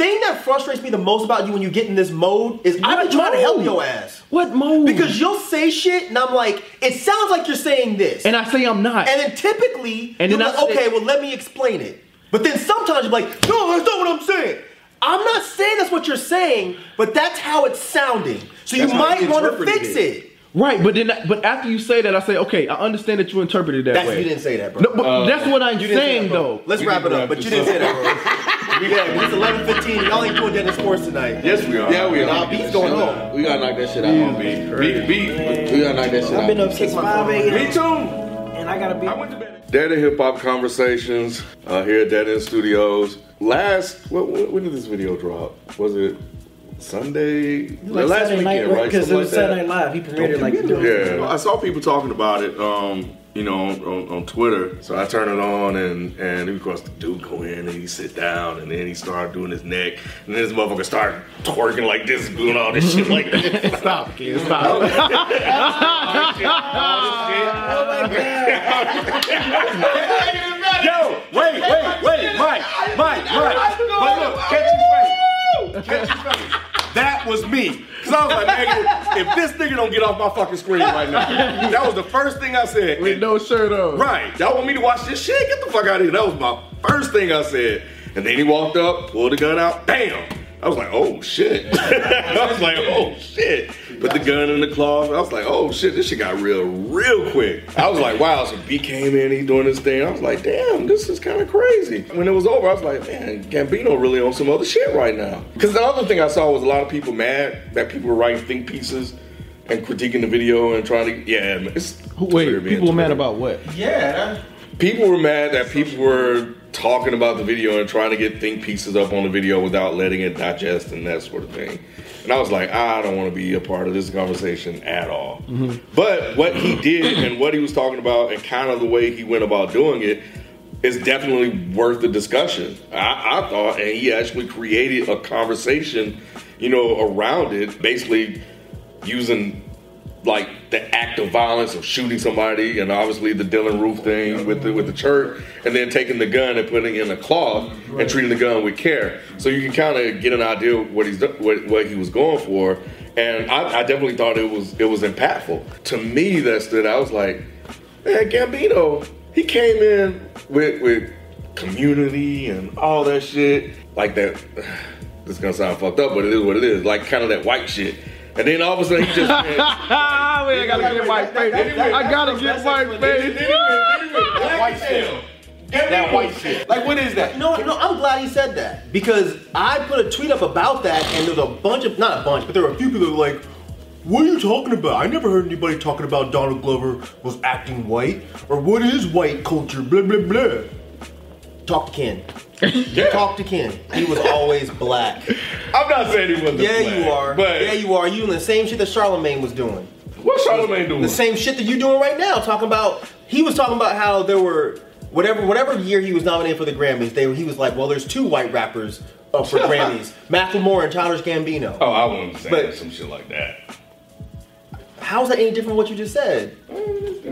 thing that frustrates me the most about you when you get in this mode is I've been trying to help your ass. What mode? Because you'll say shit and I'm like, it sounds like you're saying this. and I say I'm not. And then typically, And you're then like, I say- okay, well, let me explain it. But then sometimes you're like, no, that's not what I'm saying. I'm not saying that's what you're saying, but that's how it's sounding. So That's you might want to fix it. it. right, but then but after you say that, I say, okay, I understand that you interpreted that That's way. you didn't say that, bro. No, but oh, that's what I'm You didn't say saying that, though. Let's We wrap it up, but you didn't say that, bro. Yeah, it's 11:15. Y'all ain't doing Dennis Sports tonight. Yes, we are. Yeah, we are. Nah, are. beats going on. We gotta knock that shit out. Beat, beat. We gotta knock that shit out. I've been out. up since 5 a.m. Me too. and I gotta be. I went to bed. Dead End Hip Hop Conversations uh, here at Dead End Studios. Last, what, what, when did this video drop? Was it Sunday? Like last Saturday night, weekend, right? Because it was like. Saturday Night Live. He premiered it like during Yeah. I saw people talking about it, um, you know, on, on, on Twitter. So I turn it on and and of course the dude go in and he sit down and then he started doing his neck and then this motherfucker started twerking like this, doing all this shit like that. Stop, kid. Stop. Oh, Yo, wait, wait, wait, Mike, Mike, Mike. But look, catch his face. Catch his face. That was me. Cause I was like, nigga, if this nigga don't get off my fucking screen right now, that was the first thing I said. With no shirt on. Right. Y'all want me to watch this shit? Get the fuck out of here. That was my first thing I said. And then he walked up, pulled the gun out, bam. I was like, oh shit. I was like, oh shit. Put the gun in the closet. I was like, oh shit, this shit got real, real quick. I was like, wow. So B came in, he's doing this thing. I was like, damn, this is kind of crazy. When it was over, I was like, man, Gambino really on some other shit right now. Because the other thing I saw was a lot of people mad that people were writing think pieces and critiquing the video and trying to, yeah, it's Wait, Twitter being people were mad about what? Yeah. people were mad that people were talking about the video and trying to get think pieces up on the video without letting it digest and that sort of thing. And I was like, I don't want to be a part of this conversation at all. Mm-hmm. But what he did and what he was talking about and kind of the way he went about doing it is definitely worth the discussion. I, I thought, and he actually created a conversation, you know, around it, basically using like the act of violence of shooting somebody, and obviously the Dylann Roof thing with the with the church, and then taking the gun and putting it in a cloth and treating the gun with care. So you can kind of get an idea what he's what, what he was going for, and I, I definitely thought it was it was impactful. To me, that stood. I was like, man, Gambino, he came in with with community and all that shit, like that. This is gonna sound fucked up, but it is what it is. Like kind of that white shit. And then all of a sudden he just Ah, wait, I gotta get white face. I gotta get white face. that white shit. That white shit. Like what is that? You know? No, I'm glad he said that because I put a tweet up about that, and there's a bunch of not a bunch, but there were a few people that were like, "What are you talking about? I never heard anybody talking about Donald Glover was acting white or what is white culture." Blah blah blah. Talk to Ken. Talk to Ken. He was always black. I'm not saying he wasn't. Yeah, black, you are. But yeah, you are. You doing the same shit that Charlamagne was doing. what's Charlamagne doing? The same shit that you're doing right now. Talking about he was talking about how there were whatever whatever year he was nominated for the Grammys. They he was like, well, there's two white rappers up for Grammys, Macklemore and Childish Gambino. Oh, I wouldn't say But- some shit like that. How's that any different from what you just said? Mm,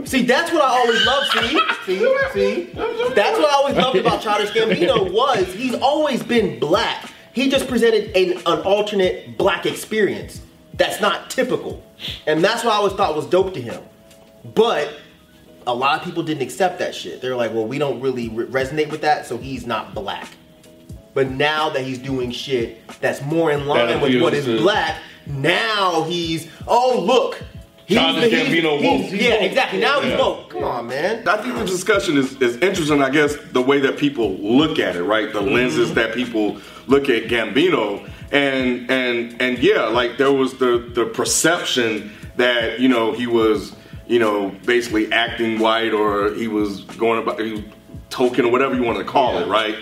See, that's what I always loved. See, see, see. That's what I always loved about Childish Gambino was he's always been black. He just presented an, an alternate black experience that's not typical, and that's what I always thought was dope to him. But a lot of people didn't accept that shit. They're like, well, we don't really re- resonate with that, so he's not black. But now that he's doing shit that's more in line That with what is black, now he's oh look. He's Childish he's- Gambino he's- woke. Yeah, exactly. Now he's Yeah. woke. Come on, man. I think the discussion is, is interesting, I guess, the way that people look at it, right? The lenses that people look at Gambino. And and and yeah, like there was the the perception that, you know, he was, you know, basically acting white or he was going about he was token or whatever you want to call it, right?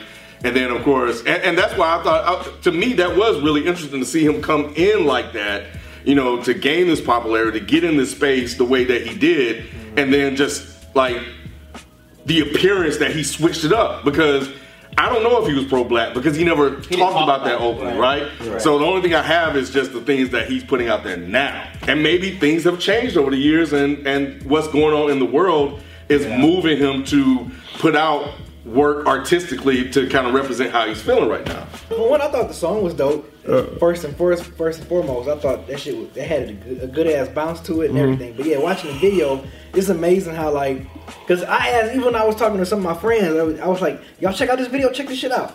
And then of course, and, and that's why I thought uh, to me that was really interesting to see him come in like that you know, to gain this popularity, to get in this space the way that he did, and then just like the appearance that he switched it up because I don't know if he was pro-black because he never talked talk about, about that openly, right? So the only thing I have is just the things that he's putting out there now, and maybe things have changed over the years, and and what's going on in the world is moving him to put out work artistically to kind of represent how he's feeling right now. Well, when I thought the song was dope, uh. first and first, first and foremost, I thought that shit was, it had a good, a good ass bounce to it and mm-hmm. everything. But yeah, watching the video, it's amazing how like, cause I asked even when I was talking to some of my friends, I was, I was like, y'all check out this video, check this shit out.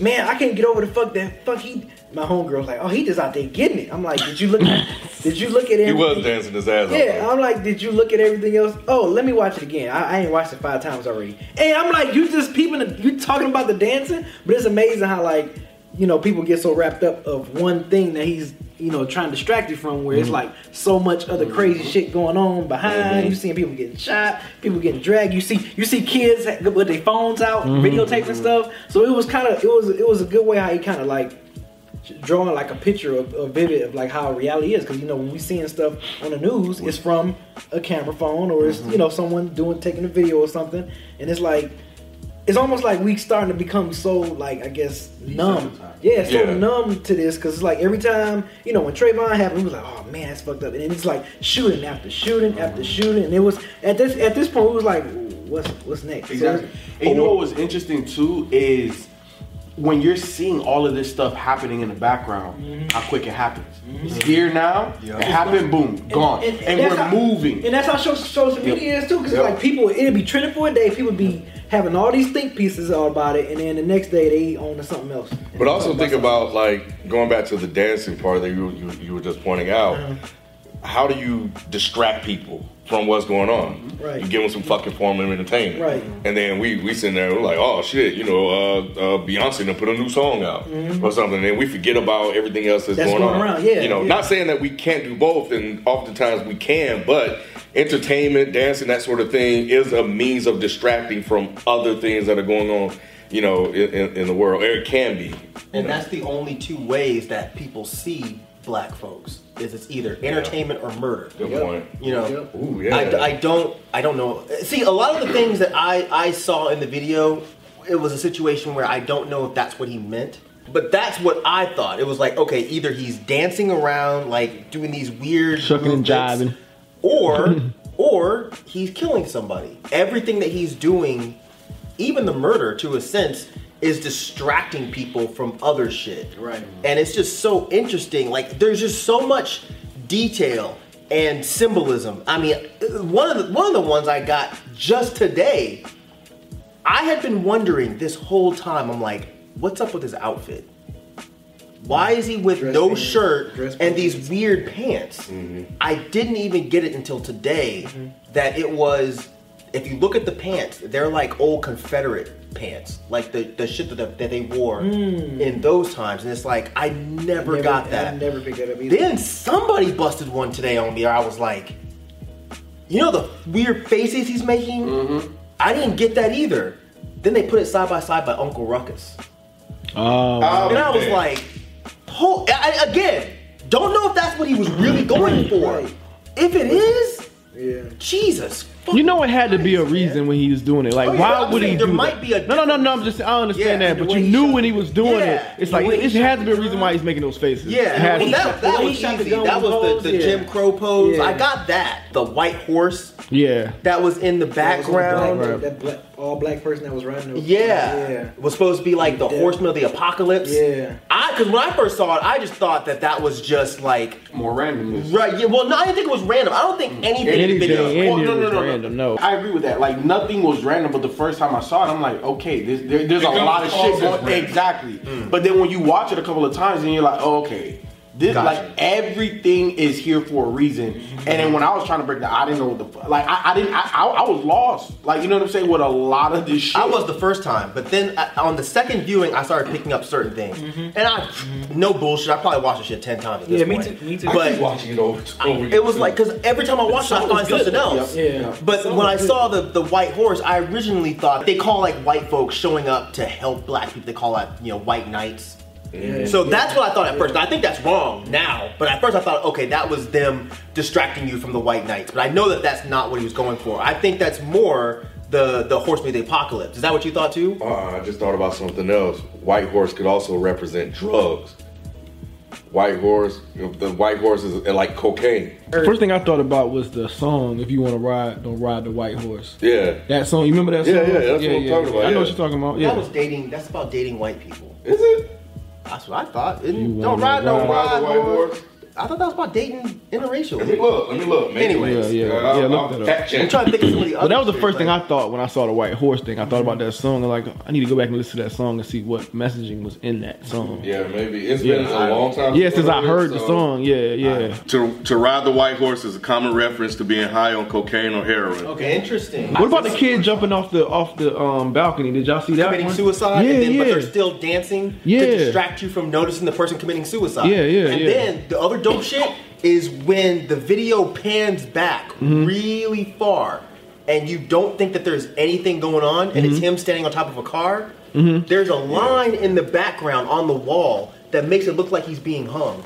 Man, I can't get over the fuck that fuck he. My homegirl was like, oh, he just out there getting it. I'm like, did you look? did you look at everything?" He was dancing his ass off. Yeah, I'm like, did you look at everything else? Oh, let me watch it again. I, I ain't watched it five times already. And I'm like, you just peeping, the, you talking about the dancing, but it's amazing how like, you know, people get so wrapped up of one thing that he's, you know, trying to distract you from, where it's mm-hmm. like so much other mm-hmm. crazy shit going on behind. Mm-hmm. You seeing people getting shot, people getting dragged. You see, you see kids with their phones out, videotaping stuff. So it was kind of, it was, it was a good way how he kind of like drawing like a picture of, of vivid of like how reality is. Because you know when we seeing stuff on the news it's from a camera phone or it's mm-hmm. you know someone doing taking a video or something. And it's like it's almost like we starting to become so like I guess numb. Yeah so Yeah. numb to this because it's like every time you know when Trayvon happened we was like oh man that's fucked up. And it's like shooting after shooting mm-hmm. after shooting. And it was at this at this point it was like what's what's next? So Exactly. And you know what was interesting too is when you're seeing all of this stuff happening in the background, how quick it happens. It's here now. It happened. Boom. Gone. And, that's we're how- moving. And that's how social, social media is too, because Yep. like people, it'd be trending for a day. People be having all these think pieces all about it, and then the next day they on to something else. But also think about like going back to the dancing part that you you, you were just pointing out. Uh-huh. How do you distract people from what's going on? Right. You give them some fucking form of entertainment. Right. And then we we sitting there we're like, oh shit, you know, uh, uh, Beyonce done put a new song out or something, and we forget about everything else that's, Mm-hmm. That's going, going on. around, yeah, You know, yeah. not saying that we can't do both, and oftentimes we can, but entertainment, dancing, that sort of thing is a means of distracting from other things that are going on. You know, in, in, in the world, or it can be. And that's the only two ways that people see black folks is it's either entertainment or murder. Good Yep. point. You know, Yep. Ooh, yeah. I, I don't I don't know. See, a lot of the things that I I saw in the video, it was a situation where I don't know if that's what he meant. But that's what I thought. It was like, okay, either he's dancing around, like doing these weird Shucking and jiving. or or he's killing somebody. Everything that he's doing, even the murder to a sense, is distracting people from other shit. Right. And it's just so interesting. Like there's just so much detail and symbolism. I mean, one of the one of the ones I got just today, I had been wondering this whole time. I'm like, what's up with his outfit? Why is he with Dress no pants. shirt and pants. these weird pants? Mm-hmm. I didn't even get it until today mm-hmm. that it was. If you look at the pants, they're like old Confederate pants, like the, the shit that, that they wore in those times. And it's like I never, Never- got I that. never picked that up either. Then somebody busted one today on me. Or I was like, you know the weird faces he's making. Mm-hmm. I didn't get that either. Then they put it side by side by Uncle Ruckus. Oh, Oh, And I was man. like, ho- I, again, don't know if that's what he was really going for. Right. If it is, Yeah. Jesus. You know it had to be a reason man. when he was doing it. Like, Oh, yeah, why I'm would he saying do there that? might be a no, no, no, no. I'm just, I understand Yeah, that, but you knew when he was doing Yeah, it. It's like way it had to be a reason why he's making those faces. Yeah, well, that, The that way was the easy. That was the, the. Jim Crow pose. I got that. The white horse yeah. that was in the That black- background. That black, all black person that was riding. The, Yeah. Yeah. Was supposed to be like the Yeah. horseman of the apocalypse. Yeah. I, because when I first saw it, I just thought that that was just like, More randomness. right. Yeah, well, no, I didn't think it was random. I don't think mm. anything in the Anything, video. anything Well, no, no, was no, no. Random. No. I agree with that. Like nothing was random, but the first time I saw it, I'm like, okay, there's, there, there's a lot of shit going. random. Exactly. But then when you watch it a couple of times, then you're like, oh, okay. This Gotcha. like everything is here for a reason, and then when I was trying to break that, I didn't know what the fu- like. I, I didn't. I, I, I was lost. Like you know what I'm saying with a lot of this shit. I was the first time, but then uh, on the second viewing, I started picking up certain things, and I, no bullshit. I probably watched the shit ten times at this Yeah, me point. too. Me too. I But keep watching it over. over it was like because every time I watched it, I song find something else. Yep. Yeah. But Song when I good. saw the, the white horse, I originally thought they call like white folks showing up to help black people. They call that you know white knights. Yeah. So that's what I thought at first. I think that's wrong now, but at first I thought, okay, that was them distracting you from the white knights. But I know that that's not what he was going for. I think that's more the the horseman of the apocalypse. Is that what you thought too? Uh, I just thought about something else. White horse could also represent drugs. white horse. The white horse is like cocaine. First thing I thought about was the song "If You Want to Ride, Don't Ride the White Horse." Yeah. That song, you remember that song? Yeah, yeah, that's what I'm talking about, I know yeah. what you're talking about. That Yeah. was dating. That's about dating white people. Is it? That's what I thought. Don't wanna ride, don't ride ride, the white horse. horse? I thought that was about dating interracial. Let me look. Let me look. Maybe. Anyways. Yeah, yeah, I'll- yeah, look I'll that up. I'm trying to think of some of the other. But that was the shit, first thing like- I thought when I saw the white horse thing. I thought about that song and like I need to go back and listen to that song and see what messaging was in that song. Yeah, maybe it's Yeah, been I- a long time. Yeah, since I it, heard the song. Yeah, yeah. To to ride the white horse is a common reference to being high on cocaine or heroin. Okay, interesting. What about the kid jumping off the off the um balcony? Did y'all see that committing one? suicide, Yeah, and then, but they're still dancing Yeah. to distract you from noticing the person committing suicide. Yeah, yeah, And yeah. then the other dope shit is when the video pans back Mm-hmm. really far, and you don't think that there's anything going on, and Mm-hmm. it's him standing on top of a car. There's a line in the background on the wall that makes it look like he's being hung.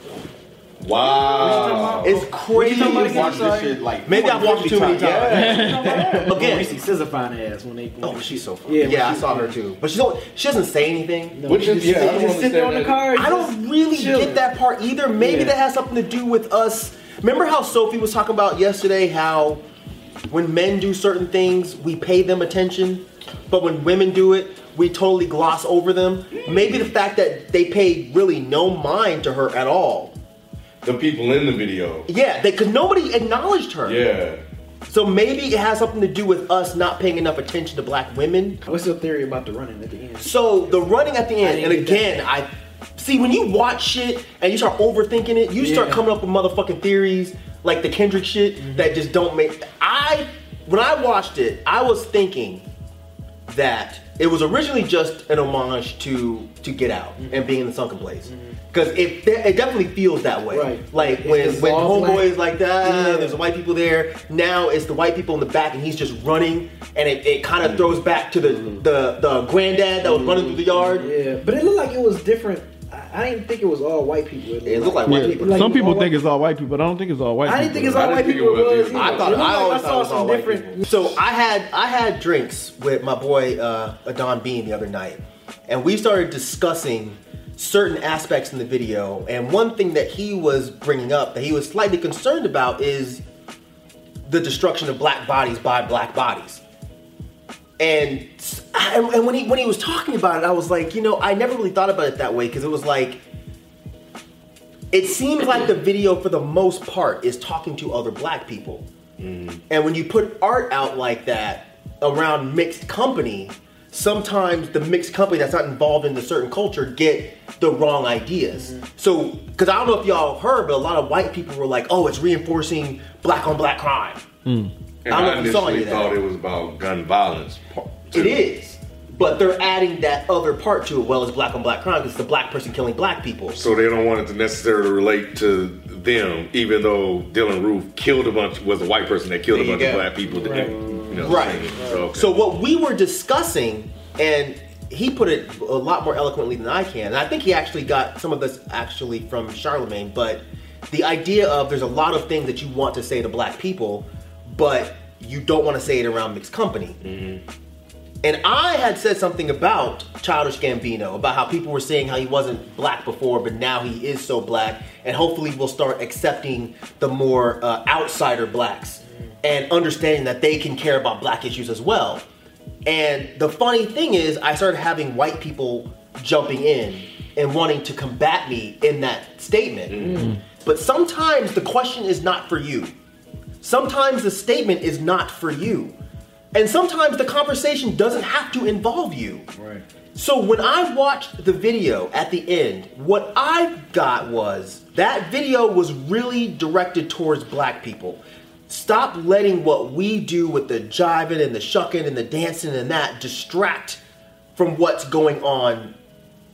Wow. It's crazy. You watch this shit like Maybe I've watched too many times. When Again, we see SZA fine ass when they. When oh, she's so fun. Yeah, Yeah, I saw her too, but she don't. She doesn't say anything. No, Which is- yeah, I don't just sitting there on the car. I don't really chilling. get that part either. Maybe Yeah. that has something to do with us. Remember how Sophie was talking about yesterday how when men do certain things, we pay them attention, but when women do it, we totally gloss over them. Maybe the fact that they paid really no mind to her at all. The people in the video. Yeah, they because nobody acknowledged her. Yeah. So maybe it has something to do with us not paying enough attention to black women. What's your theory about the running at the end? So the running at the end, and again, I see when you watch shit and you start overthinking it, you start coming up with motherfucking theories like the Kendrick shit Mm-hmm. that just don't make. I when I watched it, I was thinking that it was originally just an homage to to Get Out Mm-hmm. and being in the sunken place. Mm-hmm. Because it, it definitely feels that way. Right. Like It's when, when Homeboy is like that, Yeah. there's the white people there. Now it's the white people in the back, and he's just running, and it, it kind of mm. throws back to the, mm. the the granddad that was running through the yard. Yeah, but it looked like it was different. I, I didn't think it was all white people. It looked like white Yeah. people. Like Some all people white- think it's all white people, but I don't think it's all white I people. didn't think it's I all white people. was It was. I thought It I always I thought it saw was all some white different. people. So I had I had drinks with my boy uh, Adon Bean the other night, and we started discussing certain aspects in the video. And one thing that he was bringing up that he was slightly concerned about is the destruction of black bodies by black bodies. And and and when he when he was talking about it, I was like, you know, I never really thought about it that way because it was like it seems like the video for the most part is talking to other black people. Mm-hmm. And when you put art out like that around mixed company, sometimes the mixed company that's not involved in the certain culture get the wrong ideas. Mm-hmm. So, because I don't know if y'all heard, but a lot of white people were like, "Oh, it's reinforcing black on black crime." Hmm. And I don't know I if you saw any initially of that. thought it was about gun violence. part- It is, but they're adding that other part to it. Well, it's black on black crime because it's the black person killing black people. So they don't want it to necessarily relate to them, even though Dylann Roof killed a bunch was a white person that killed There a you bunch of black people. That, you know, Right. So, okay. So what we were discussing, and he put it a lot more eloquently than I can. And I think he actually got some of this actually from Charlamagne. But the idea of there's a lot of things that you want to say to black people, but you don't want to say it around mixed company. Mm-hmm. And I had said something about Childish Gambino, about how people were saying how he wasn't black before, but now he is so black, and hopefully we'll start accepting the more uh, outsider blacks mm-hmm. and understanding that they can care about black issues as well. And the funny thing is, I started having white people jumping in and wanting to combat me in that statement. Mm-hmm. But sometimes the question is not for you. Sometimes the statement is not for you. And sometimes the conversation doesn't have to involve you. Right. So when I watched the video at the end, what I got was that video was really directed towards black people. Stop letting what we do with the jiving and the shucking and the dancing and that distract from what's going on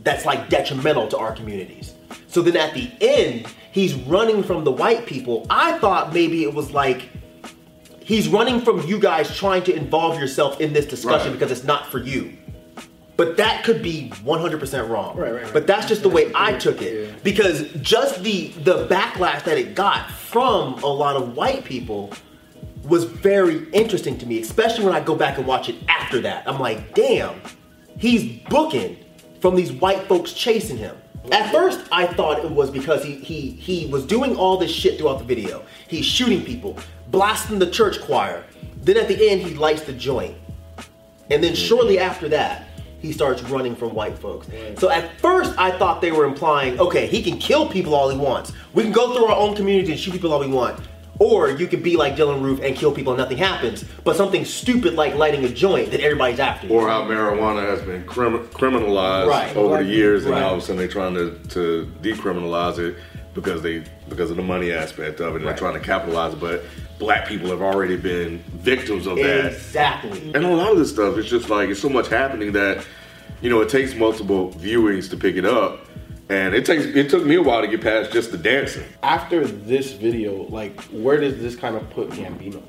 that's like detrimental to our communities. So then at the end, he's running from the white people. I thought maybe it was like he's running from you guys trying to involve yourself in this discussion Right. because it's not for you. But that could be 100% wrong. Right, right, right. But that's just the way I took it Yeah. because just the the backlash that it got from a lot of white people was very interesting to me, especially when I go back and watch it after that. I'm like, damn, he's booking from these white folks chasing him. At first, I thought it was because he he he was doing all this shit throughout the video. He's shooting people, blasting the church choir. Then at the end, he lights the joint, and then shortly mm-hmm. after that, he starts running from white folks. So at first, I thought they were implying, okay, he can kill people all he wants. We can go through our own community and shoot people all we want. Or you could be like Dylann Roof and kill people and nothing happens. But something stupid like lighting a joint that everybody's after. Or how marijuana has been crim- criminalized Right. over Right. the years, and Right. all of a sudden they're trying to, to decriminalize it because they because of the money aspect of it, and Right. they're trying to capitalize it. But black people have already been victims of that. Exactly. And a lot of this stuff, it's just like it's so much happening that you know it takes multiple viewings to pick it up, and it takes it took me a while to get past just the dancing. After this video, like, where does this kind of put Gambino?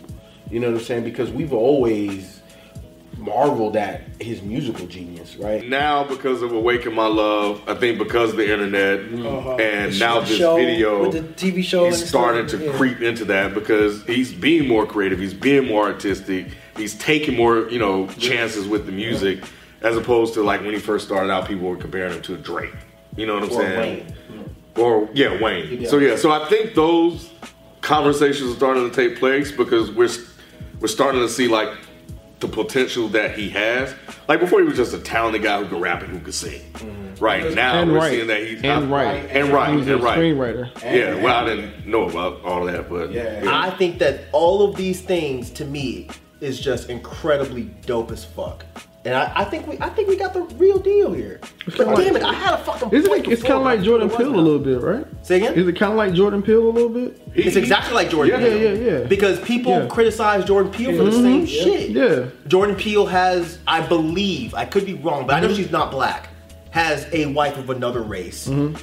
You know what I'm saying? Because we've always marveled at his musical genius, right? Now because of Awaken My Love, I think because of the internet uh-huh. and now this Show video, with the TV show he's and starting to yeah. creep into that because he's being more creative, he's being more artistic, he's taking more, you know, chances with the music as opposed to like when he first started out, people were comparing him to Drake. You know what I'm Or saying? Wayne. Or yeah, Wayne. So yeah, so I think those conversations are starting to take place because we're we're starting to see like the potential that he has. Like before, he was just a talented guy who could rap and who could sing. Mm-hmm. Right now, And we're write. seeing that he's And write. and right He and a right. screenwriter. Yeah, well, I didn't know about all that, but Yeah. I think that all of these things to me is just incredibly dope as fuck. And I, I think we I think we got the real deal here. But kinda damn like- it, I had a fucking Isn't point it, it's kind of like Jordan Peele a little bit, right? Say again? Is it kind of like Jordan Peele a little bit? It's exactly like Jordan Yeah, Peele. yeah, yeah. Yeah. Because people Yeah. criticize Jordan Peele for the same shit. Yeah. Jordan Peele has, I believe, I could be wrong, but I know she's not black, has a wife of another race. Hmm.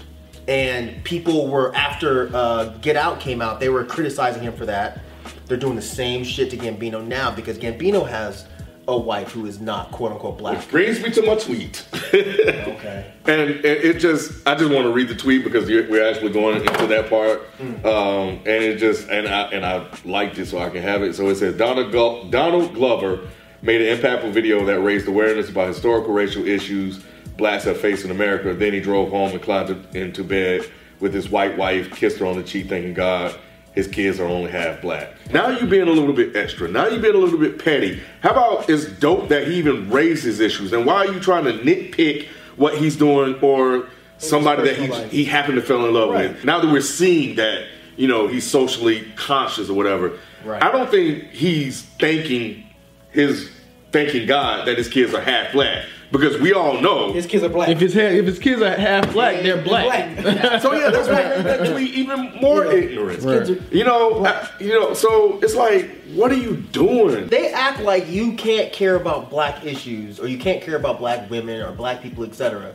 And people were, after uh, Get Out came out, they were criticizing him for that. They're doing the same shit to Gambino now because Gambino has a wife who is not quote unquote black. brings me to my tweet. Okay. And, and it just, I just want to read the tweet because we're actually going into that part. Um, and it just, and I and I liked it so I can have it. So it says Donald Glo- Donald Glover made an impactful video that raised awareness about historical racial issues blacks have faced in America. Then he drove home and climbed into bed with his white wife, kissed her on the cheek, thanking God his kids are only half black. Now you being a little bit extra. Now you being a little bit petty. How about it's dope that he even raised his issues? And why are you trying to nitpick what he's doing or somebody that he, life. he happened to fell in love Right. with? Now that we're seeing that, you know, he's socially conscious or whatever. Right. I don't think he's thanking his thanking God that his kids are half black. Because we all know His kids are black. If his hair, if his kids are half black, they're black. So yeah, that's what made that tweet even more Yeah. ignorant. Right. You know, I- you know. So it's like, what are you doing? They act like you can't care about black issues or you can't care about black women or black people, etc.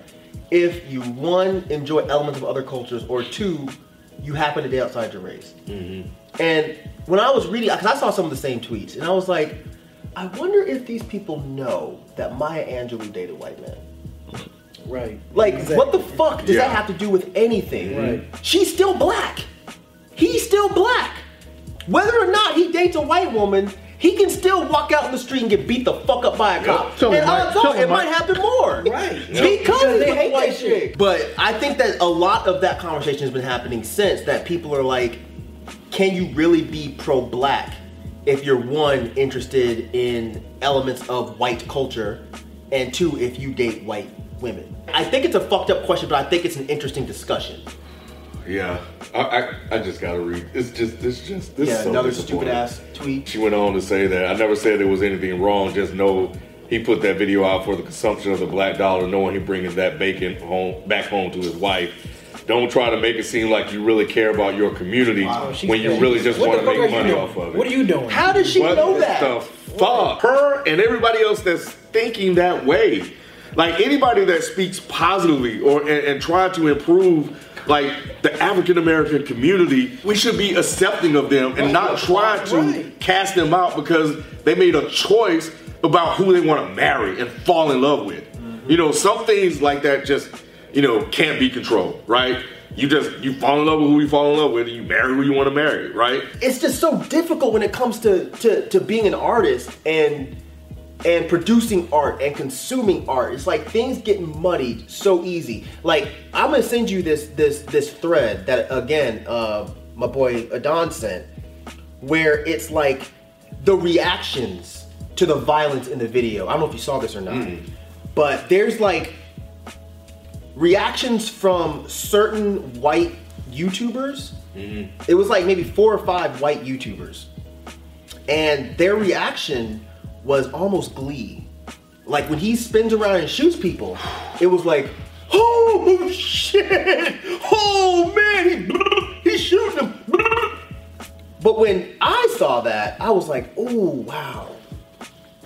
If you one enjoy elements of other cultures or two, you happen to be outside your race. Mm-hmm. And when I was reading, because I saw some of the same tweets, and I was like, I wonder if these people know that Maya Angelou dated white men. right. Like, Exactly. what the fuck does Yeah. that have to do with anything? Right. She's still black. He's still black. Whether or not he dates a white woman, he can still walk out in the street and get beat the fuck up by a cop. Tell and him, Mike. odds are Tell him, it might happen more. Right. Because, Because they he's hate a white that shit. chick. But I think that a lot of that conversation has been happening since that people are like, can you really be pro black if you're one, interested in elements of white culture, and two, if you date white women? I think it's a fucked up question, but I think it's an interesting discussion. Yeah, I, I, I just gotta read. It's just, this just, this yeah, is so another stupid ass tweet. She went on to say that I never said there was anything wrong. Just know he put that video out for the consumption of the black dollar, knowing he bringing that bacon home back home to his wife. Don't try to make it seem like you really care about your community she's when you really just What want to make are you money doing? off of it. What are you doing? How does she What know that? What the fuck? Her and everybody else that's thinking that way. Like anybody that speaks positively or and, and try to improve like the African American community, we should be accepting of them and not try to Right. cast them out because they made a choice about who they want to marry and fall in love with. Mm-hmm. You know, some things like that just, you know, can't be controlled, right? You just you fall in love with who you fall in love with and you marry who you want to marry, right? it's just so difficult when it comes to, to, to being an artist and and producing art and consuming art. It's like things get muddied so easy. Like I'm gonna send you this this this thread that again, uh, my boy Adon sent, where it's like the reactions to the violence in the video. I don't know if you saw this or not, but there's like reactions from certain white YouTubers. It was like maybe four or five white YouTubers, and their reaction was almost glee. Like when he spins around and shoots people, it was like, oh shit, oh man, he, he's shooting them. But when I saw that, I was like, oh wow,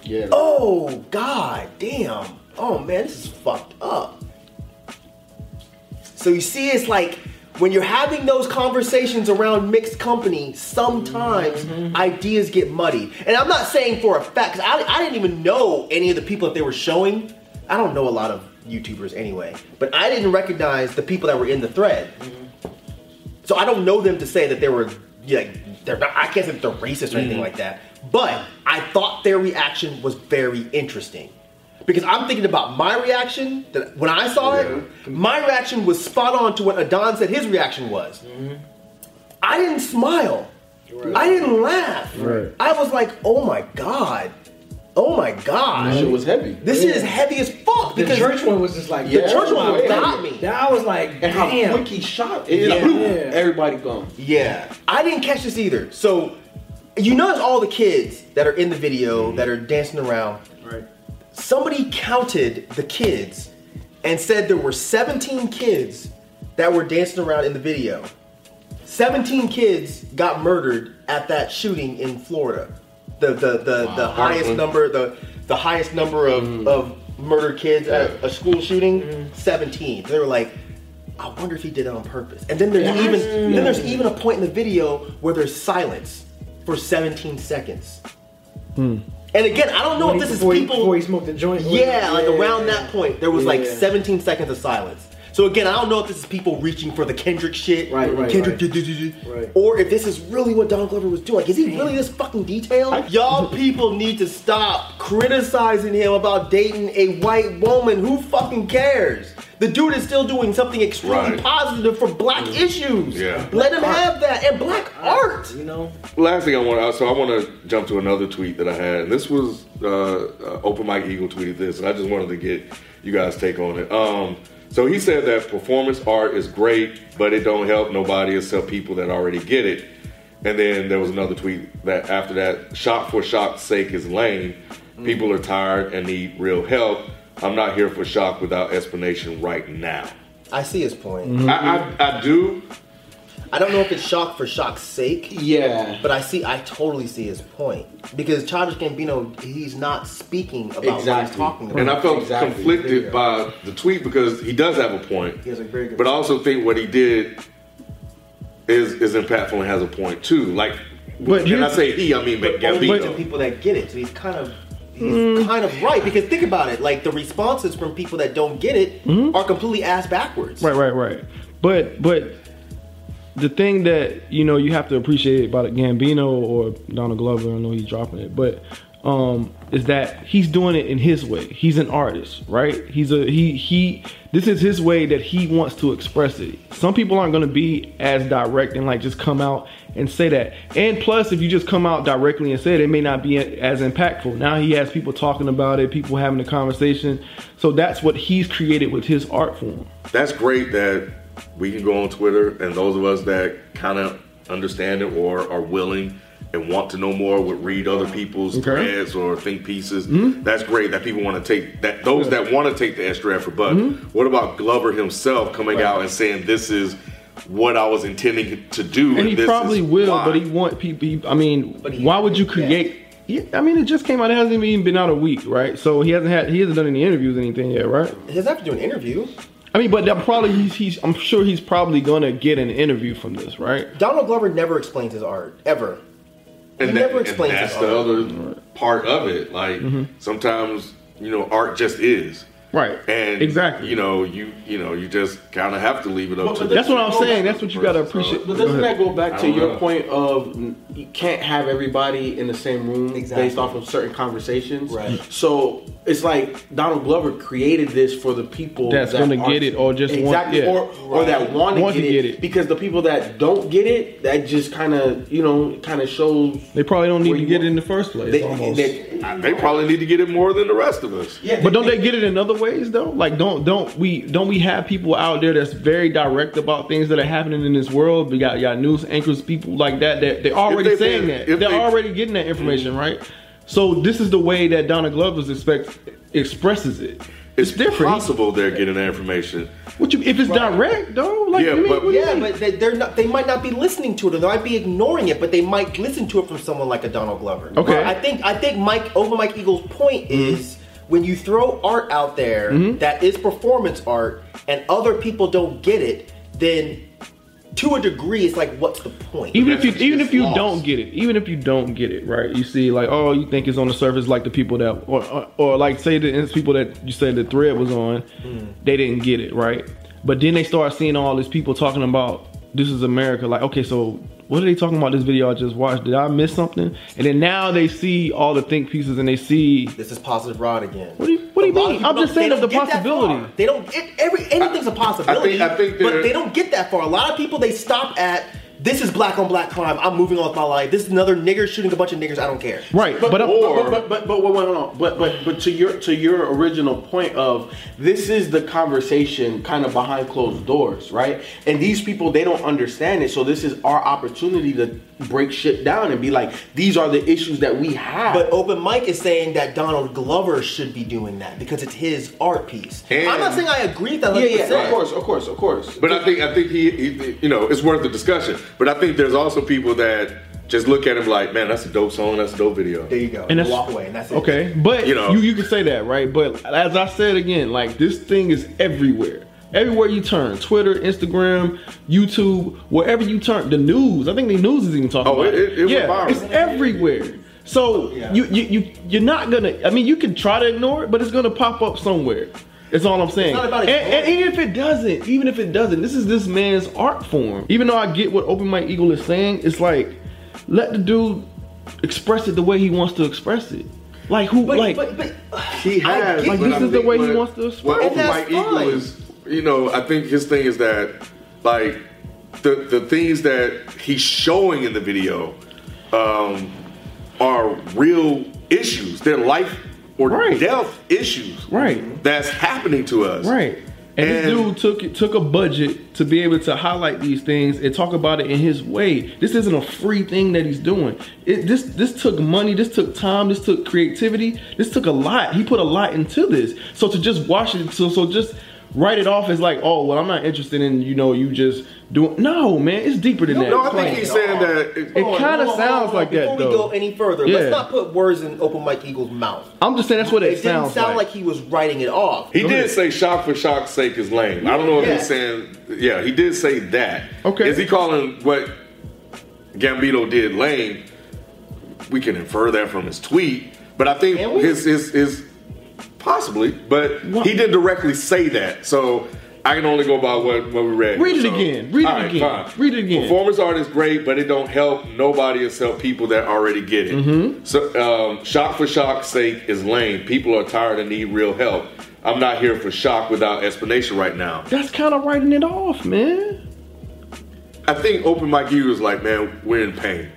Yeah. oh god damn, oh man, this is fucked up. So you see, it's like when you're having those conversations around mixed company, sometimes mm-hmm. ideas get muddy. And I'm not saying for a fact, 'cause I, I didn't even know any of the people that they were showing. I don't know a lot of YouTubers anyway, but I didn't recognize the people that were in the thread. So I don't know them to say that they were like they're not. I can't say that they're racist or anything mm-hmm. like that. But I thought their reaction was very interesting because I'm thinking about my reaction that when I saw it, my reaction was spot on to what Adon said his reaction was. Mm-hmm. I didn't smile. I didn't laugh. Right. I was like, oh my god, oh my god, That shit was heavy. this is heavy as fuck. The church one was just like the church one way got me. That I was like, and how damn. quick he shot it. Yeah. Yeah. Everybody gone. Yeah, I didn't catch this either. So you notice all the kids that are in the video mm-hmm. that are dancing around. Somebody counted the kids and said there were 17 kids that were dancing around in the video. 17 kids got murdered at that shooting in Florida. The the the, the highest Parkland. number the the highest number of, mm-hmm. of murdered kids at a school shooting mm-hmm. 17. They were like I wonder if he did it on purpose. And then there's Yes. even then there's mm. even a point in the video where there's silence for 17 seconds. Hmm. And again, I don't know When if he- this is before he- people. before he smoked the joint. Yeah, like around that point, there was like 17 seconds of silence. So again, I don't know if this is people reaching for the Kendrick shit, Right, right, Kendrick, right. du- du- du- du, Right. or if this is really what Don Glover was doing. Like, is he really this fucking detailed? Y'all people need to stop criticizing him about dating a white woman. Who fucking cares? The dude is still doing something extremely Right. positive for black issues. Yeah. Let him have that and black art. You know, Last thing I want, so I want to jump to another tweet that I had. And this was uh, uh, Open Mike Eagle tweeted this, and I just wanted to get you guys' take on it. Um, so he said that performance art is great, but it don't help nobody except people that already get it. And then there was another tweet that after that, shock for shock's sake is lame. People are tired and need real help. I'm not here for shock without explanation right now. I see his point. Mm-hmm. I, I, I do. I don't know if it's shock for shock's sake. Yeah. But I see, I totally see his point because Childish Gambino, he's not speaking about what he's Exactly. talking about. And I felt Exactly. conflicted by the tweet because he does have a point. He has a very good point. But I also think what he did is is impactful and has a point too. Like, But and I say he, I mean but only Gambino. to people that get it. So he's kind of, he's mm. kind of right because think about it. Like the responses from people that don't get it mm-hmm. are completely ass backwards. Right, right, right. But but the thing that you know you have to appreciate about Gambino or Donald Glover, I know he's dropping it, but um, is that he's doing it in his way. He's an artist, right? He's a he he. This is his way that he wants to express it. Some people aren't going to be as direct and like just come out and say that. And plus, if you just come out directly and say it, it may not be as impactful. Now he has people talking about it, people having a conversation. So that's what he's created with his art form. That's great that we can go on Twitter and those of us that kind of understand it or are willing and want to know more would read other people's Okay. threads or think pieces. Hmm? That's great that people want to take that those that want to take the extra effort. But hmm? what about Glover himself coming out and saying this is what I was intending to do? and he this probably is will, why." but he want people. He, I mean, why would you create? Yeah, I mean, it just came out. It hasn't even been out a week, right? So he hasn't had. He hasn't done any interviews, or anything yet, right? He doesn't have to do an interview. I mean, but that probably he's, he's. I'm sure he's probably gonna get an interview from this, right? Donald Glover never explains his art ever. And He that- never and explains that's his the other part of it. Like sometimes you know art just is. Right. And exactly. you know, you you know, you just kind of have to leave it up But- to. but the that's what I'm saying. That's what you gotta appreciate. But doesn't ahead. that go back to your know. point of you can't have everybody in the same room Exactly. based off of certain conversations. Right. So it's like Donald Glover created this for the people That's that gonna get it or just want- exactly yeah. or or that want Want to to get, get it, it. because the people that don't get it that just kind of you know kind of shows They probably don't need to get want- it in the first place. they, almost. they- They probably need to get it more than the rest of us. yeah, But don't they get it in other ways though? Like don't don't we don't we have people out there that's very direct about things that are happening in this world? We got got news anchors, people like that that they're already they saying been- that. They're they- already getting that information, mm-hmm. right? So this is the way that Donald Glover's expect expresses it. It's, It's different. possible they're getting that information. What you if it's direct though? Like Yeah, I mean, but- what do you Yeah, mean? but they, they're not. They might not be listening to it, or they might be ignoring it, but they might listen to it from someone like a Donald Glover. Okay. I think. I think Mike over Mike Eagle's point mm-hmm. is when you throw art out there mm-hmm. that is performance art, and other people don't get it, then to a degree, it's like, what's the point? even if you even if you lost. don't get it, even if you don't get it, right? You see, like, oh, you think it's on the surface, like the people that, or or, or like say the people that you said the thread was on, mm. they didn't get it, right? But then they start seeing all these people talking about this is America. Like, okay, so what are they talking about? This video I just watched. Did I miss something? And then now they see all the think pieces and they see. This is positive rod again. What do you- what do you A lot of mean? I'm just don't- saying of the don't that possibility. far. They don't. It, every anything's a possibility. I think but they're- they don't get that far. A lot of people they stop at. This is black on black crime. I'm moving on with my life. This is another nigger shooting a bunch of niggers. I don't care. Right, but, But uh, or- but but but but, but, wait, hold on. but but but to your to your original point of this is the conversation kind of behind closed doors, right? And these people they don't understand it, so this is our opportunity to break shit down and be like, these are the issues that we have. But Open Mike is saying that Donald Glover should be doing that because it's his art piece. And- I'm not saying I agree with that. yeah, yeah, 100%. of course, of course, of course. But I think I think he, he, you know, it's worth the discussion. But I think there's also people that just look at him like, man, that's a dope song, that's a dope video. There you go. And that's walk away, and that's it. Okay, but You you know. you, can say that, right? But as I said again, like this thing is everywhere. Everywhere you turn, Twitter, Instagram, YouTube, wherever you turn, the news. I think the news is even talking Oh, about it- it- it yeah, viral. it's everywhere. So you, you you you're not gonna. I mean, you can try to ignore it, but it's gonna pop up somewhere. That's all I'm saying. and, and even if it doesn't, even if it doesn't, this is this man's art form. Even though I get what Open Mike Eagle is saying, it's like let the dude express it the way he wants to express it. Like who? But, like but, but He I has. get Like, this I is the way he wants to express What it. Open Mike that's Eagle is, you know, I think his thing is that, like, the the things that he's showing in the video, um, are real issues. They're life or Right. death issues. Right. That's happening to us. right. And, this dude took took a budget to be able to highlight these things and talk about it in his way. This isn't a free thing that he's doing. It, this this took money. This took time. This took creativity. This took a lot. He put a lot into this. So to just watch it, so so just write it off as like, oh well, I'm not interested in you know you just doing. No, man, it's deeper than that. No, I think he's saying that. It, It kinda sounds like that, Before we go any further, Yeah. let's not put words in Open Mike Eagle's mouth. I'm just saying that's what it, It didn't sounds sound like. like. he was writing it off. He Go did ahead. say shock for shock's sake is lame. I don't know if Yeah. he's saying, yeah, he did say that. Okay. Is he calling what Gambino did lame? We can infer that from his tweet, but I think Can his his his possibly, but What? he didn't directly say that. So I can only go by what, what we read. Read it So, again. Read it right, again. fine. Read it again. Performance art is great, but it don't help nobody except people that already get it. Mm-hmm. So um, shock for shock's sake is lame. People are tired and need real help. I'm not here for shock without explanation right now. That's kind of writing it off, man. I think Open Mike U was like, man, we're in pain,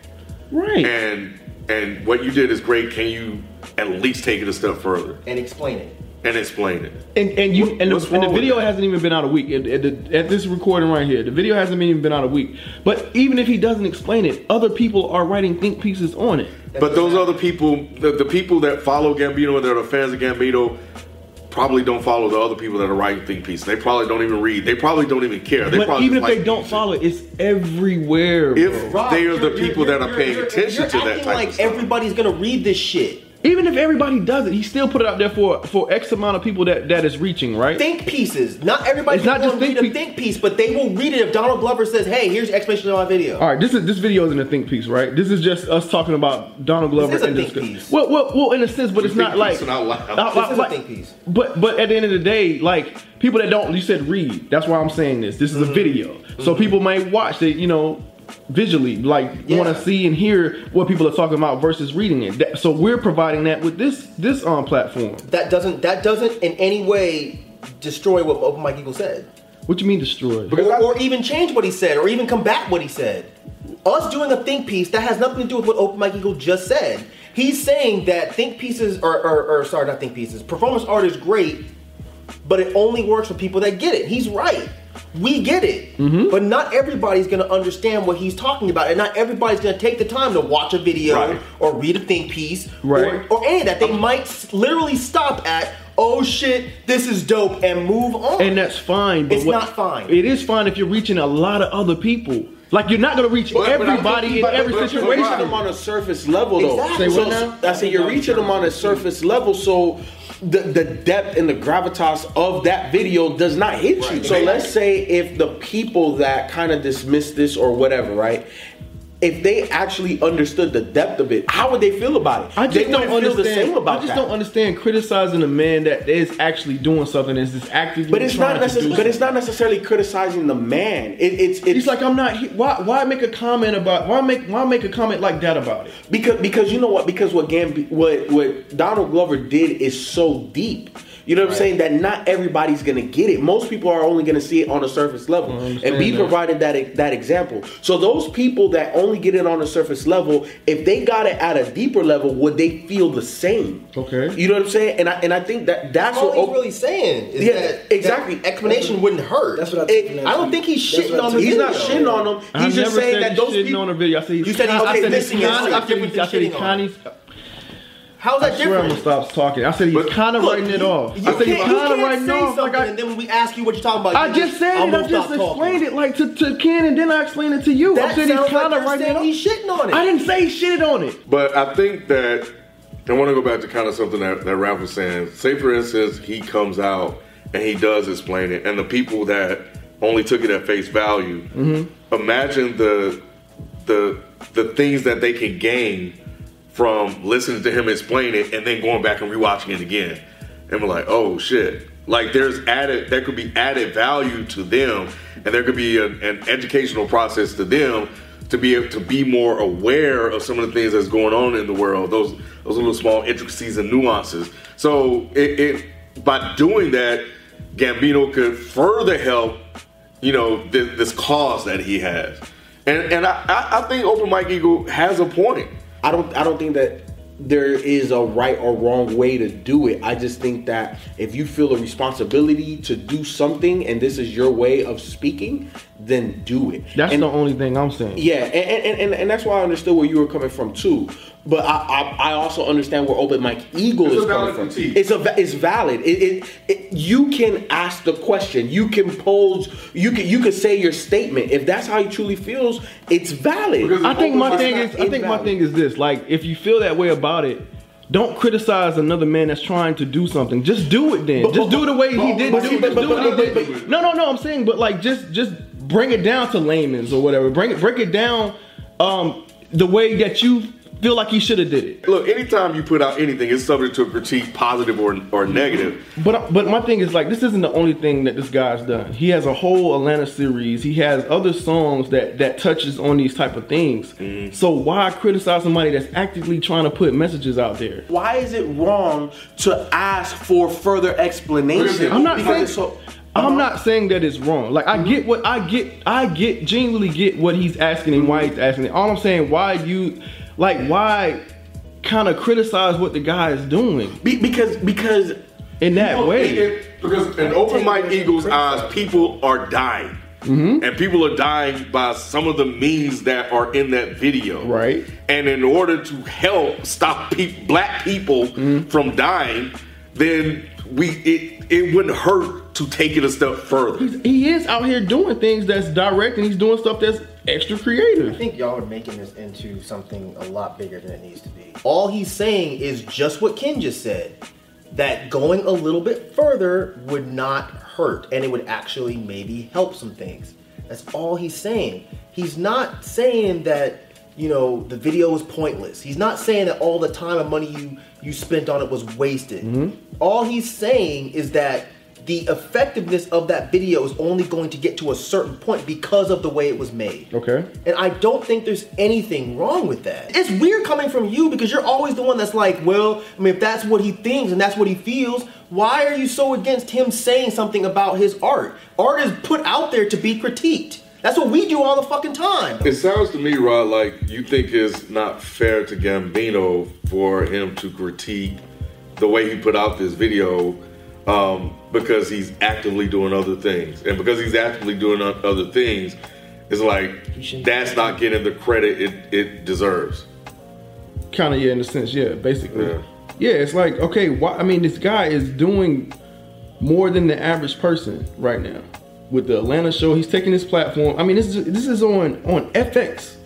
Right. and and what you did is great. Can you at least take it a step further and explain it. and explain it? And, and you and, the, and the video hasn't even been out a week. At, at, the, at this recording right here, the video hasn't even been out a week. But even if he doesn't explain it, other people are writing think pieces on it. But those other people, the, the people that follow Gambino, that are fans of Gambino, probably don't follow the other people that are writing think pieces. They probably don't even read. They probably don't even care. They but probably even if just they like don't music. follow it, it's everywhere. Bro. If Rob, they are the people you're- that are you're- paying you're- attention you're to that type like of stuff. everybody's gonna read this shit. Even if everybody does it, he still put it out there for for X amount of people that that is reaching, right? Think pieces. Not everybody's It's not gonna just read think a piece. think piece, but they will read it if Donald Glover says, "Hey, here's the explanation of my video." All right, this is this video isn't a think piece, right? This is just us talking about Donald Glover this is a and think discuss- piece. Well, well, well, in a sense, but it's think not like piece out loud. out This is a think piece. But but at the end of the day, like people that don't, you said read. That's why I'm saying this. This is Mm-hmm. a video, so people may watch. They you know visually, like Yeah. want to see and hear what people are talking about versus reading it. That- so we're providing that with this this um platform. That doesn't that doesn't in any way destroy what Open Mike Eagle said. What you mean destroy? or, or even change what he said, or even combat what he said. Us doing a think piece that has nothing to do with what Open Mike Eagle just said. He's saying that think pieces, or, or, or sorry, not think pieces. Performance art is great, but it only works for people that get it. He's right. We get it, Mm-hmm. but not everybody's going to understand what he's talking about, and not everybody's going to take the time to watch a video Right. or read a think piece Right. or, or any of that. They might literally stop at, "Oh shit, this is dope," and move on. and that's fine. But It's not fine. It is fine if you're reaching a lot of other people. Like you're not gonna reach But- but I think everybody in But- every but you're reaching them on a surface level, though. Exactly. Say So. I say you're reaching them on a surface level, so the, the depth and the gravitas of that video does not hit you. So let's say if the people that kind of dismiss this or whatever, right? If they actually understood the depth of it, how would they feel about it? I just they don't wouldn't understand. the same about I just that. don't understand criticizing a man that is actually doing something that's just actively. But it's not necessarily. But it's not necessarily criticizing the man. It, it's it's He's like, I'm not. he- Why? Why make a comment about? Why make? Why make a comment like that about it? Because because you know what? Because what Gambi, what what Donald Glover did is so deep. You know what I'm saying? That not everybody's gonna get it. Most people are only gonna see it on a surface level. And be provided that that example. So those people that only get it on a surface level, if they got it at a deeper level, would they feel the same? Okay. You know what I'm saying? And I and I think that that's all what he's Op- really saying is Yeah, that exactly. that explanation wouldn't hurt. That's what I took It- I don't think he's shitting on took the He's not shitting on them. I He's just saying said that those people. on a video. I said he's You said he's- I okay, said this he's is kinda- I said different he's- than I said he's shitting on. kind of. How's I that swear I'm gonna different? stop talking. I said he's But- kind of writing it off. You I said can't, he's kind of can't writing say off. Like I, and then when we ask you what you're talking about, I just said I'm it. I gonna just stop talking. explained it like to, to Ken, and then I explained it to you. I said he's kind of you're writing it off. he's shitting on it. I didn't say he shitted on it. But I think that I want to go back to kind of something that, that Ralph was saying. Say, for instance, he comes out and he does explain it, and the people that only took it at face value, mm-hmm. imagine the the the things that they can gain from listening to him explain it and then going back and rewatching it again, and we're like, oh shit. Like there's added, there could be added value to them, and there could be an, an educational process to them to be able to be more aware of some of the things that's going on in the world, those those little small intricacies and nuances. So it, it by doing that, Gambino could further help, you know, this, this cause that he has. And and I, I think Open Mike Eagle has a point. I don't I don't think that there is a right or wrong way to do it. I just think that if you feel a responsibility to do something and this is your way of speaking, then do it. That's and, the only thing I'm saying. yeah, and, and, and, and that's why I understood where you were coming from too. But I, I, I also understand where Open Mike Eagle It's is a coming from. critique. It's a it's valid. It, it, it you can ask the question. You can pose. You can you can say your statement. If that's how he truly feels, it's valid. I think my thing not is I think my thing is this. Like if you feel that way about it, don't criticize another man that's trying to do something. Just do it then. But- just but- do it the way he did. but- do, but- just but- do it but- the but- but- no, no, no. I'm saying, but like just just bring it down to layman's or whatever. Bring it break it down um the way that you feel like you should have did it. Look, anytime you put out anything, it's subject to a critique, positive or or negative. But but my thing is like this isn't the only thing that this guy's done. He has a whole Atlanta series. He has other songs that that touches on these type of things. So why criticize somebody that's actively trying to put messages out there? why is it wrong to ask for further explanation? I'm not Because saying so- I'm not saying that it's wrong. Like I get what I get. I get genuinely get what he's asking and why he's asking it. All I'm saying, why you like why kind of criticize what the guy is doing Be- because because in that way? It- it- because in Open Mike Eagle's eyes, people are dying. Mm-hmm. And people are dying by some of the means that are in that video. Right. And in order to help stop pe- black people Mm-hmm. from dying, then we it it wouldn't hurt to take it a step further. He is out here doing things that's direct and he's doing stuff that's extra creative. I think y'all are making this into something a lot bigger than it needs to be. All he's saying is just what Ken just said. That going a little bit further would not hurt and it would actually maybe help some things. That's all he's saying. He's not saying that, you know, the video is pointless. He's not saying that all the time and money you you spent on it was wasted. Mm-hmm. All he's saying is that the effectiveness of that video is only going to get to a certain point because of the way it was made. Okay. And I don't think there's anything wrong with that. It's weird coming from you because you're always the one that's like, well, I mean, if that's what he thinks and that's what he feels, why are you so against him saying something about his art? Art is put out there to be critiqued. That's what we do all the fucking time. It sounds to me, Rod, like you think it's not fair to Gambino for him to critique the way he put out this video um, because he's actively doing other things, and because he's actively doing other things, it's like that's not getting the credit it, it deserves. Kind of, yeah, in a sense, yeah, basically. Yeah. Yeah. it's like, okay, why, I mean, this guy is doing more than the average person right now. With the Atlanta show, he's taking his platform. I mean, this is this is on on FX,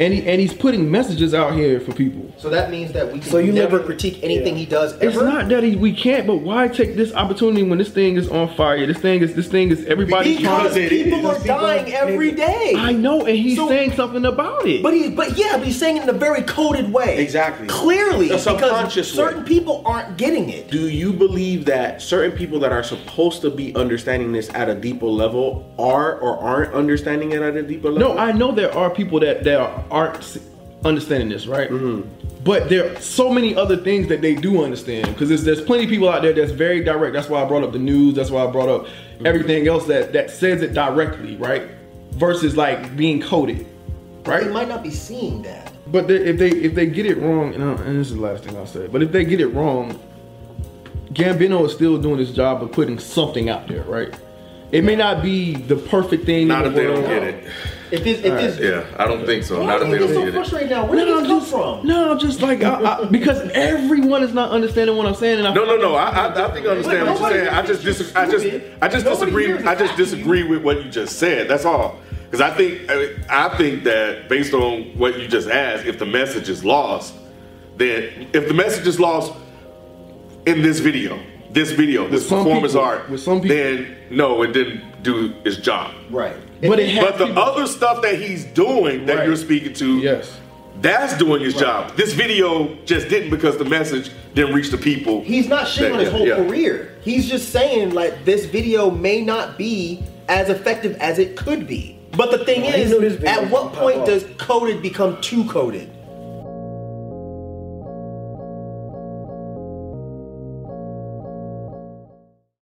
and he and he's putting messages out here for people. So that means that we can So you never look- critique anything yeah. he does ever. It's not that he, we can't, but why take this opportunity when this thing is on fire? This thing is this thing is everybody's trying because to. people are dying every day. I know, and he's So- saying something about it. But he, but yeah, but he's saying it in a very coded way. Exactly. Clearly, A because subconscious certain way. people aren't getting it. Do you believe that certain people that are supposed to be understanding this at a deeper level are or aren't understanding it at a deeper level? No, I know there are people that that aren't understanding this, right? Mm-hmm. But there are so many other things that they do understand because there's, there's plenty of people out there that's very direct. That's why I brought up the news. That's why I brought up Mm-hmm. everything else that that says it directly, right? Versus like being coded, right? They might not be seeing that. But they, if they if they get it wrong, and, I, and this is the last thing I'll say, but if they get it wrong, Gambino is still doing his job of putting something out there, right? It may not be the perfect thing. Not in if the they don't world. get it. If this, if this, Yeah, I don't think so. why Not do if you they get don't so get it. frustrated now? Where did No, this I'm come just, from? no, I'm just like I, I, because everyone is not understanding what I'm saying. And I, No, no, no. I, I, I think I understand what you're saying. I just, dis- I just, I just Nobody disagree. I just attacking disagree with what you just said. That's all. Because I think, I, I think that based on what you just asked, if the message is lost, then if the message is lost in this video, this video, this some performance people- art, with some people. then no, it didn't do its job. Right. But it But the people- other stuff that he's doing that Right. you're speaking to, Yes. that's doing his job. This video just didn't because the message didn't reach the people. He's not shitting on his whole yeah. career. He's just saying like this video may not be as effective as it could be. But the thing Well, is, knew this video at what point does coded become too coded?